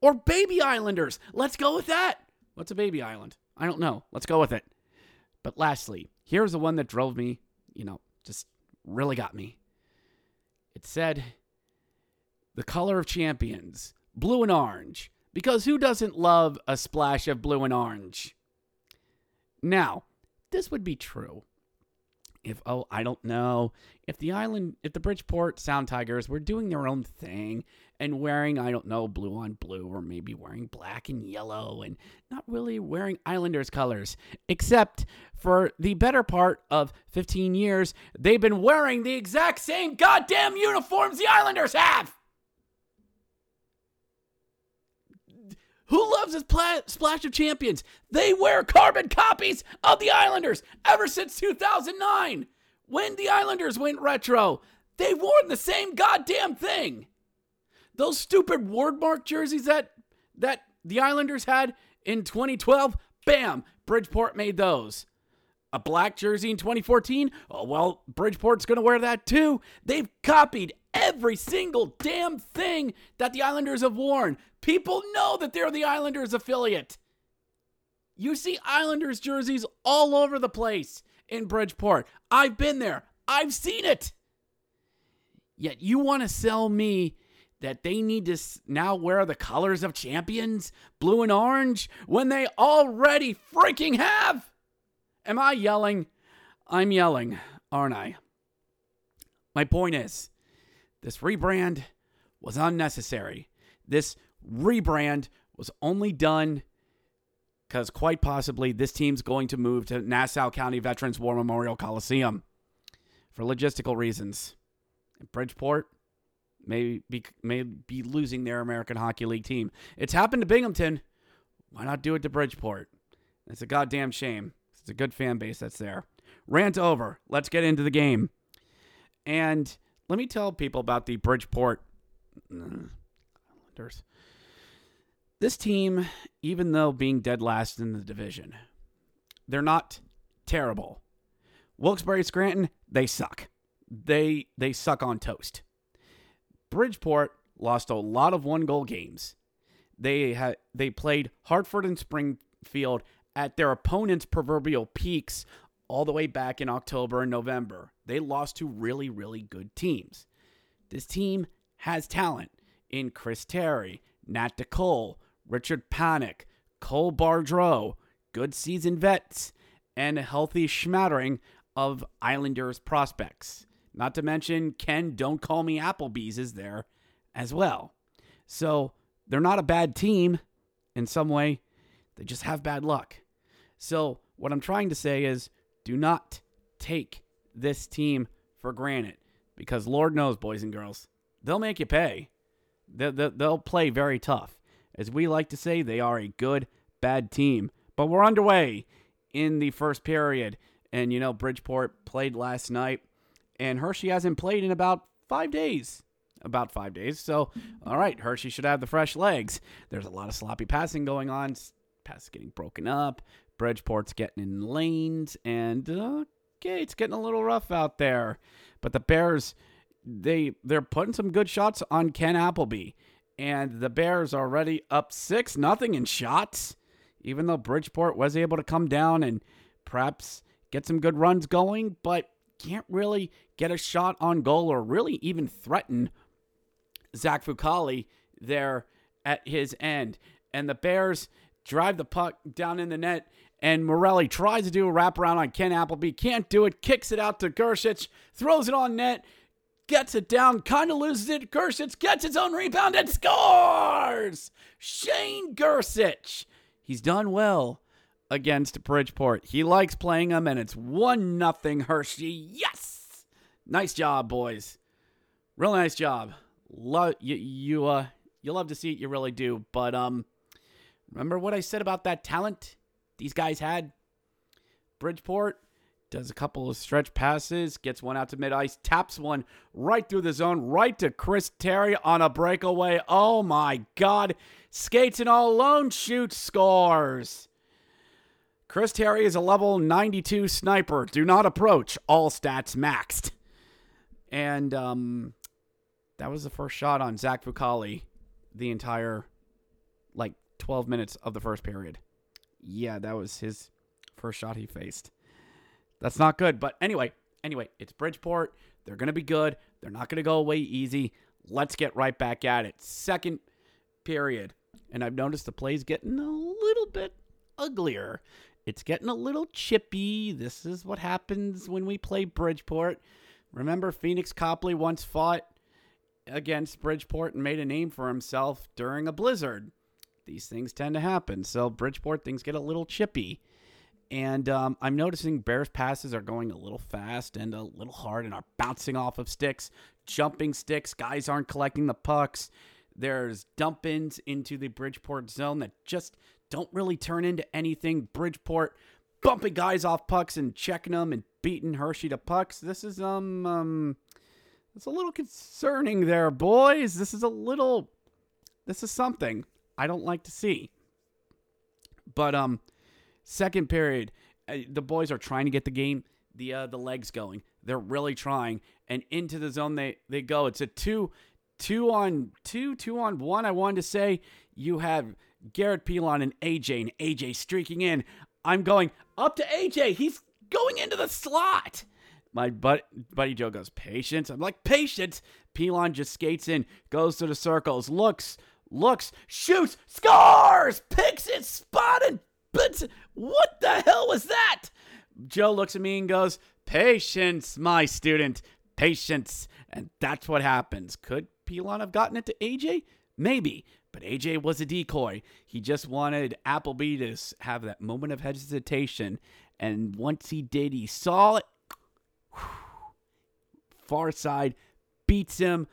Or Baby Islanders? Let's go with that. What's a baby island? I don't know. Let's go with it. But lastly, here's the one that drove me, you know, just really got me. It said, the color of champions, blue and orange, because who doesn't love a splash of blue and orange? Now, this would be true if oh I don't know if the island if the Bridgeport Sound Tigers were doing their own thing and wearing I don't know blue on blue or maybe wearing black and yellow and not really wearing Islanders colors except for the better part of 15 years they've been wearing the exact same goddamn uniforms the Islanders have Who loves this pla- splash of champions? They wear carbon copies of the Islanders ever since 2009. When the Islanders went retro, they've worn the same goddamn thing. Those stupid wordmark jerseys that that the Islanders had in 2012, bam, Bridgeport made those. A black jersey in 2014? Oh, well, Bridgeport's going to wear that too. They've copied every single damn thing that the Islanders have worn. People know that they're the Islanders affiliate. You see Islanders jerseys all over the place in Bridgeport. I've been there, I've seen it. Yet you want to sell me that they need to now wear the colors of champions, blue and orange, when they already freaking have? Am I yelling? I'm yelling, aren't I? My point is, this rebrand was unnecessary. This rebrand was only done because quite possibly this team's going to move to Nassau County Veterans War Memorial Coliseum for logistical reasons. And Bridgeport may be may be losing their American Hockey League team. It's happened to Binghamton. Why not do it to Bridgeport? It's a goddamn shame. It's a good fan base that's there. Rant over. Let's get into the game. And let me tell people about the Bridgeport uh, Islanders. This team, even though being dead last in the division, they're not terrible. Wilkes-Barre Scranton, they suck. They they suck on toast. Bridgeport lost a lot of one-goal games. They had they played Hartford and Springfield at their opponent's proverbial peaks all the way back in October and November. They lost to really really good teams. This team has talent in Chris Terry, Nat DeCole, Richard Panik, Cole Bardreau, good seasoned vets, and a healthy smattering of Islanders prospects. Not to mention Ken Don't Call Me Applebee's is there as well. So they're not a bad team in some way. They just have bad luck. So what I'm trying to say is do not take this team for granted because Lord knows, boys and girls, they'll make you pay. They'll, play very tough. As we like to say, they are a good, bad team. But we're underway in the first period. And, you know, Bridgeport played last night, and Hershey hasn't played in about five days. About five days. So, all right, Hershey should have the fresh legs. There's a lot of sloppy passing going on, passes getting broken up. Bridgeport's getting in lanes, and okay, it's getting a little rough out there. But the Bears, they they're putting some good shots on Ken Appleby, and the Bears are already up six nothing in shots. Even though Bridgeport was able to come down and perhaps get some good runs going, but can't really get a shot on goal or really even threaten Zach Fucale there at his end. And the Bears drive the puck down in the net, and Morelli tries to do a wraparound on Ken Appleby. Can't do it. Kicks it out to Gersich, throws it on net, gets it down, kind of loses it. Gersich gets his own rebound and scores! Shane Gersich. He's done well against Bridgeport. He likes playing them, and it's 1 nothing Hershey. Yes! Nice job, boys. Real nice job. You, you uh you love to see it, you really do. But um remember what I said about that talent these guys had? Bridgeport does a couple of stretch passes, gets one out to mid ice, taps one right through the zone, right to Chris Terry on a breakaway. Oh my god. Skates and all alone, shoots, scores. Chris Terry is a level 92 sniper. Do not approach. All stats maxed. And um that was the first shot on Zach Fucale the entire like 12 minutes of the first period. Yeah, that was his first shot he faced. That's not good. But anyway, anyway, it's Bridgeport. They're going to be good. They're not going to go away easy. Let's get right back at it. Second period. And I've noticed the play's getting a little bit uglier. It's getting a little chippy. This is what happens when we play Bridgeport. Remember, Phoenix Copley once fought against Bridgeport and made a name for himself during a blizzard. These things tend to happen. So, Bridgeport things get a little chippy. And um, I'm noticing Bears passes are going a little fast and a little hard and are bouncing off of sticks, jumping sticks. Guys aren't collecting the pucks. There's dump ins into the Bridgeport zone that just don't really turn into anything. Bridgeport bumping guys off pucks and checking them and beating Hershey to pucks. This is um um it's a little concerning there, boys. This is a little this is something I don't like to see. But um second period, uh, the boys are trying to get the game the uh, the legs going. They're really trying and into the zone they they go. It's a two two on two, two on one. I wanted to say you have Garrett Pilon and AJ, and AJ streaking in. I'm going up to AJ. He's going into the slot. My buddy, buddy Joe goes, patience. I'm like, patience, Pilon just skates in, goes to the circles, looks, looks, shoots, scores, picks it, spotted, but what the hell was that? Joe looks at me and goes, Patience, my student, patience. And that's what happens. Could Pilon have gotten it to AJ? Maybe. But AJ was a decoy. He just wanted Appleby to have that moment of hesitation. And once he did, he saw it. Far side beats him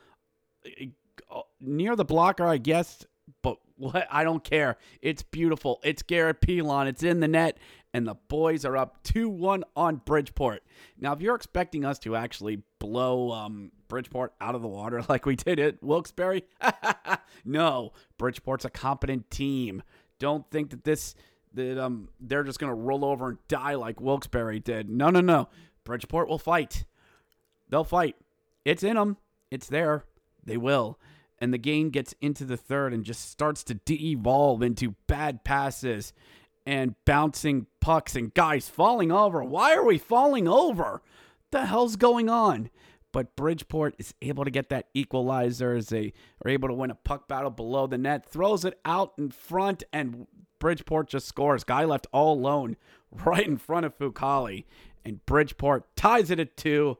near the blocker, I guess. But what? I don't care. It's beautiful. It's Garrett Pilon. It's in the net, and the boys are up 2 1 on Bridgeport. Now, if you're expecting us to actually blow um, Bridgeport out of the water [LAUGHS] like we did at Wilkes-Barre, [LAUGHS] no. Bridgeport's a competent team. Don't think that this that um they're just gonna roll over and die like Wilkes-Barre did. No, no, no. Bridgeport will fight. They'll fight. It's in them. It's there. They will. And the game gets into the third and just starts to de-evolve into bad passes and bouncing pucks and guys falling over. Why are we falling over? The hell's going on? But Bridgeport is able to get that equalizer as they are able to win a puck battle below the net, throws it out in front, and Bridgeport just scores. Guy left all alone [LAUGHS] right in front of Fucale. And Bridgeport ties it at two.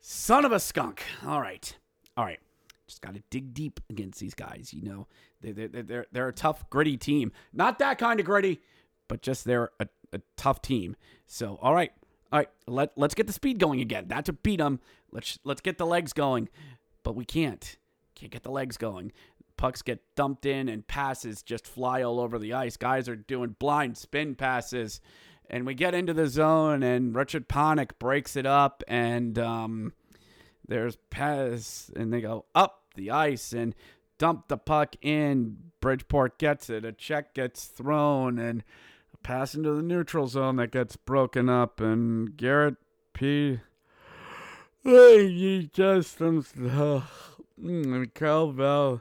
Son of a skunk. All right. All right. Just got to dig deep against these guys. You know, they're, they're, they're, they're a tough, gritty team. Not that kind of gritty, but just they're a, a tough team. So, all right. All right. Let, let's get the speed going again. Not to beat them. Let's, let's get the legs going. But we can't. Can't get the legs going. Pucks get dumped in and passes just fly all over the ice. Guys are doing blind spin passes. And we get into the zone, and Richard Panik breaks it up, and um, there's pass, and they go up the ice and dump the puck in. Bridgeport gets it. A check gets thrown, and a pass into the neutral zone that gets broken up, and Garrett P. Hey, you just um, mm, Calvel.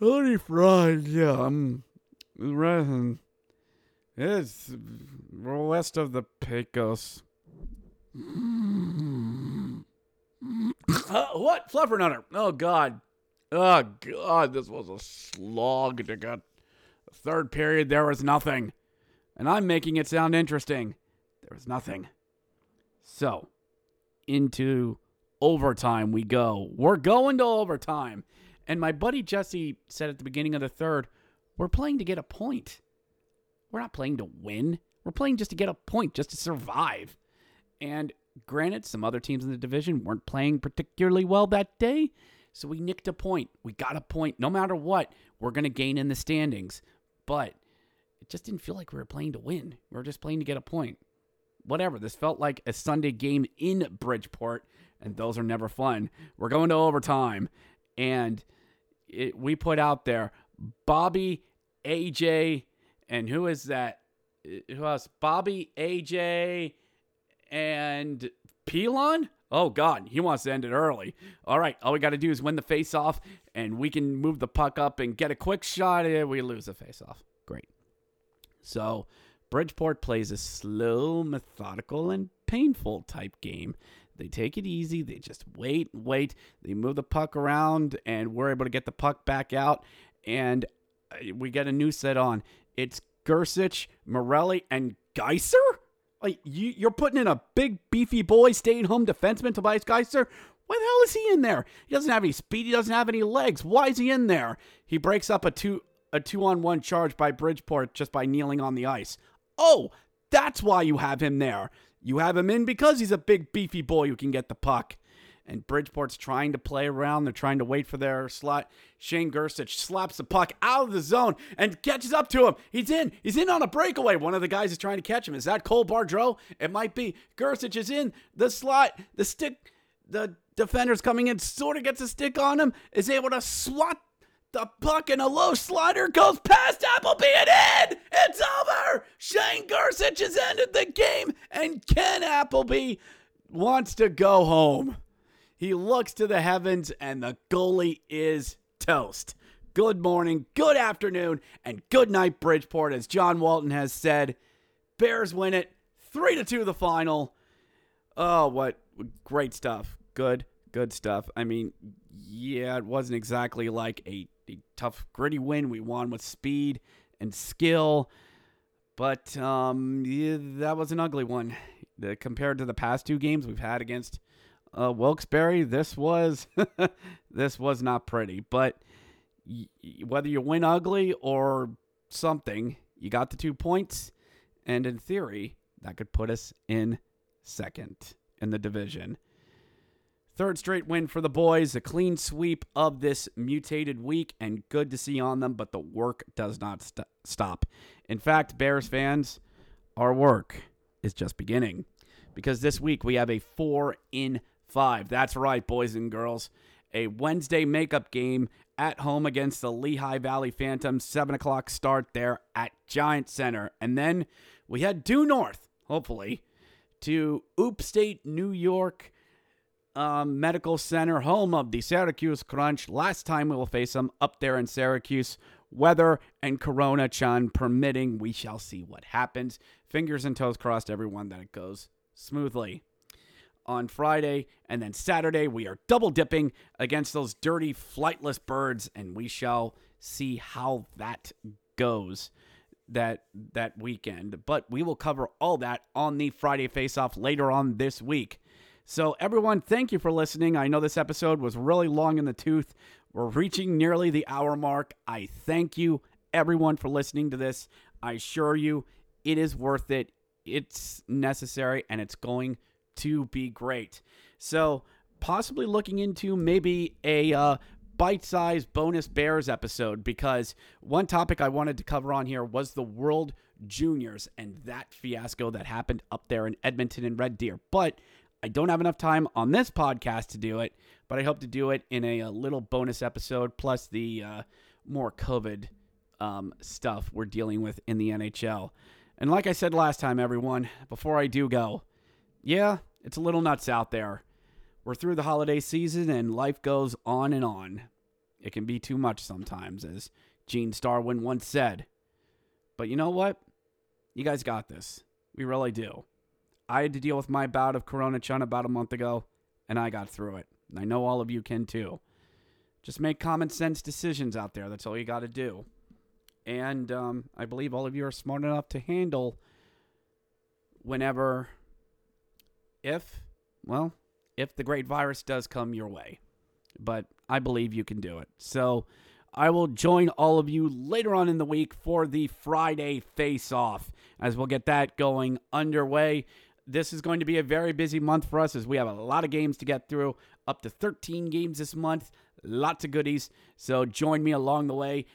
Holy fraud, yeah. I'm right. It's west of the Pecos. Uh, what? Fluffernutter. Oh, God. Oh, God. This was a slog to get. Third period, there was nothing. And I'm making it sound interesting. There was nothing. So, into overtime we go. We're going to overtime. And my buddy Jesse said at the beginning of the third, we're playing to get a point. We're not playing to win. We're playing just to get a point, just to survive. And granted, some other teams in the division weren't playing particularly well that day. So we nicked a point. We got a point. No matter what, we're going to gain in the standings. But it just didn't feel like we were playing to win. We were just playing to get a point. Whatever. This felt like a Sunday game in Bridgeport, and those are never fun. We're going to overtime. And it, we put out there Bobby, AJ, and who is that? Uh, who else? Bobby, AJ, and Pilon? Oh God, he wants to end it early. All right, all we got to do is win the face-off, and we can move the puck up and get a quick shot. And we lose the face-off. Great. So Bridgeport plays a slow, methodical, and painful type game. They take it easy. They just wait and wait. They move the puck around, and we're able to get the puck back out. And uh, we get a new set on. It's Gersich, Morelli, and Geiser? Like you, you're putting in a big beefy boy staying home defenseman Tobias Geiser. Why the hell is he in there? He doesn't have any speed. He doesn't have any legs. Why is he in there? He breaks up a two a two on one charge by Bridgeport just by kneeling on the ice. Oh, that's why you have him there. You have him in because he's a big beefy boy who can get the puck. And Bridgeport's trying to play around. They're trying to wait for their slot. Shane Gersich slaps the puck out of the zone and catches up to him. He's in. He's in on a breakaway. One of the guys is trying to catch him. Is that Cole Bardreau? It might be. Gersich is in the slot. The stick, the defender's coming in, sort of gets a stick on him, is able to swat the puck and a low slider goes past Appleby and in. It's over. Shane Gersich has ended the game, and Ken Appleby wants to go home. He looks to the heavens, and the goalie is toast. Good morning, good afternoon, and good night, Bridgeport. As John Walton has said, Bears win it three to two. The final. Oh, what great stuff! Good, good stuff. I mean, yeah, it wasn't exactly like a, a tough, gritty win. We won with speed and skill, but um, yeah, that was an ugly one. The, compared to the past two games we've had against uh, Wilkes-Barre, this was [LAUGHS] this was not pretty. But y- whether you win ugly or something, you got the two points, and in theory, that could put us in second in the division. Third straight win for the boys, a clean sweep of this mutated week, and good to see on them, but the work does not st- stop. In fact, Bears fans, our work is just beginning because this week we have a four in five. That's right, boys and girls. A Wednesday makeup game at home against the Lehigh Valley Phantoms, 7 o'clock start there at Giant Center. And then we head due north, hopefully, to Upstate New York um, Medical Center, home of the Syracuse Crunch. Last time we will face them up there in Syracuse. Weather and Corona Chan permitting, we shall see what happens. Fingers and toes crossed, everyone, that it goes smoothly. On Friday and then Saturday, we are double dipping against those dirty, flightless birds, and we shall see how that goes that that weekend. But we will cover all that on the Friday face off later on this week. So, everyone, thank you for listening. I know this episode was really long in the tooth. We're reaching nearly the hour mark. I thank you, everyone, for listening to this. I assure you, it is worth it. It's necessary and it's going to be great. So, possibly looking into maybe a uh, bite sized bonus Bears episode because one topic I wanted to cover on here was the World Juniors and that fiasco that happened up there in Edmonton and Red Deer. But I don't have enough time on this podcast to do it, but I hope to do it in a, a little bonus episode, plus the uh, more COVID um, stuff we're dealing with in the NHL. And like I said last time, everyone, before I do go, yeah, it's a little nuts out there. We're through the holiday season and life goes on and on. It can be too much sometimes, as Gene Starwin once said. But you know what? You guys got this. We really do. I had to deal with my bout of Corona Chan about a month ago, and I got through it. And I know all of you can too. Just make common sense decisions out there. That's all you got to do. And um, I believe all of you are smart enough to handle whenever, if, well, if the great virus does come your way. But I believe you can do it. So I will join all of you later on in the week for the Friday face off as we'll get that going underway this is going to be a very busy month for us as we have a lot of games to get through, up to 13 games this month, lots of goodies. So join me along the way.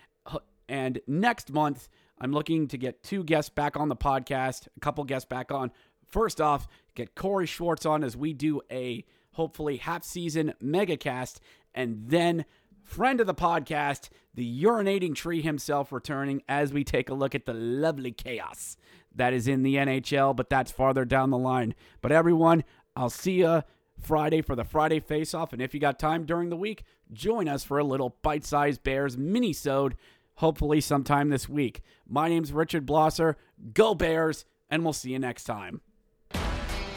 And next month, I'm looking to get two guests back on the podcast, a couple guests back on. First off, get Corey Schwartz on as we do a hopefully half season mega cast, and then friend of the podcast, the urinating tree himself returning as we take a look at the lovely chaos that is in the NHL, but that's farther down the line. But everyone, I'll see you Friday for the Friday face off. And if you got time during the week, join us for a little bite sized Bears mini sode, hopefully sometime this week. My name's Richard Blosser. Go Bears, and we'll see you next time.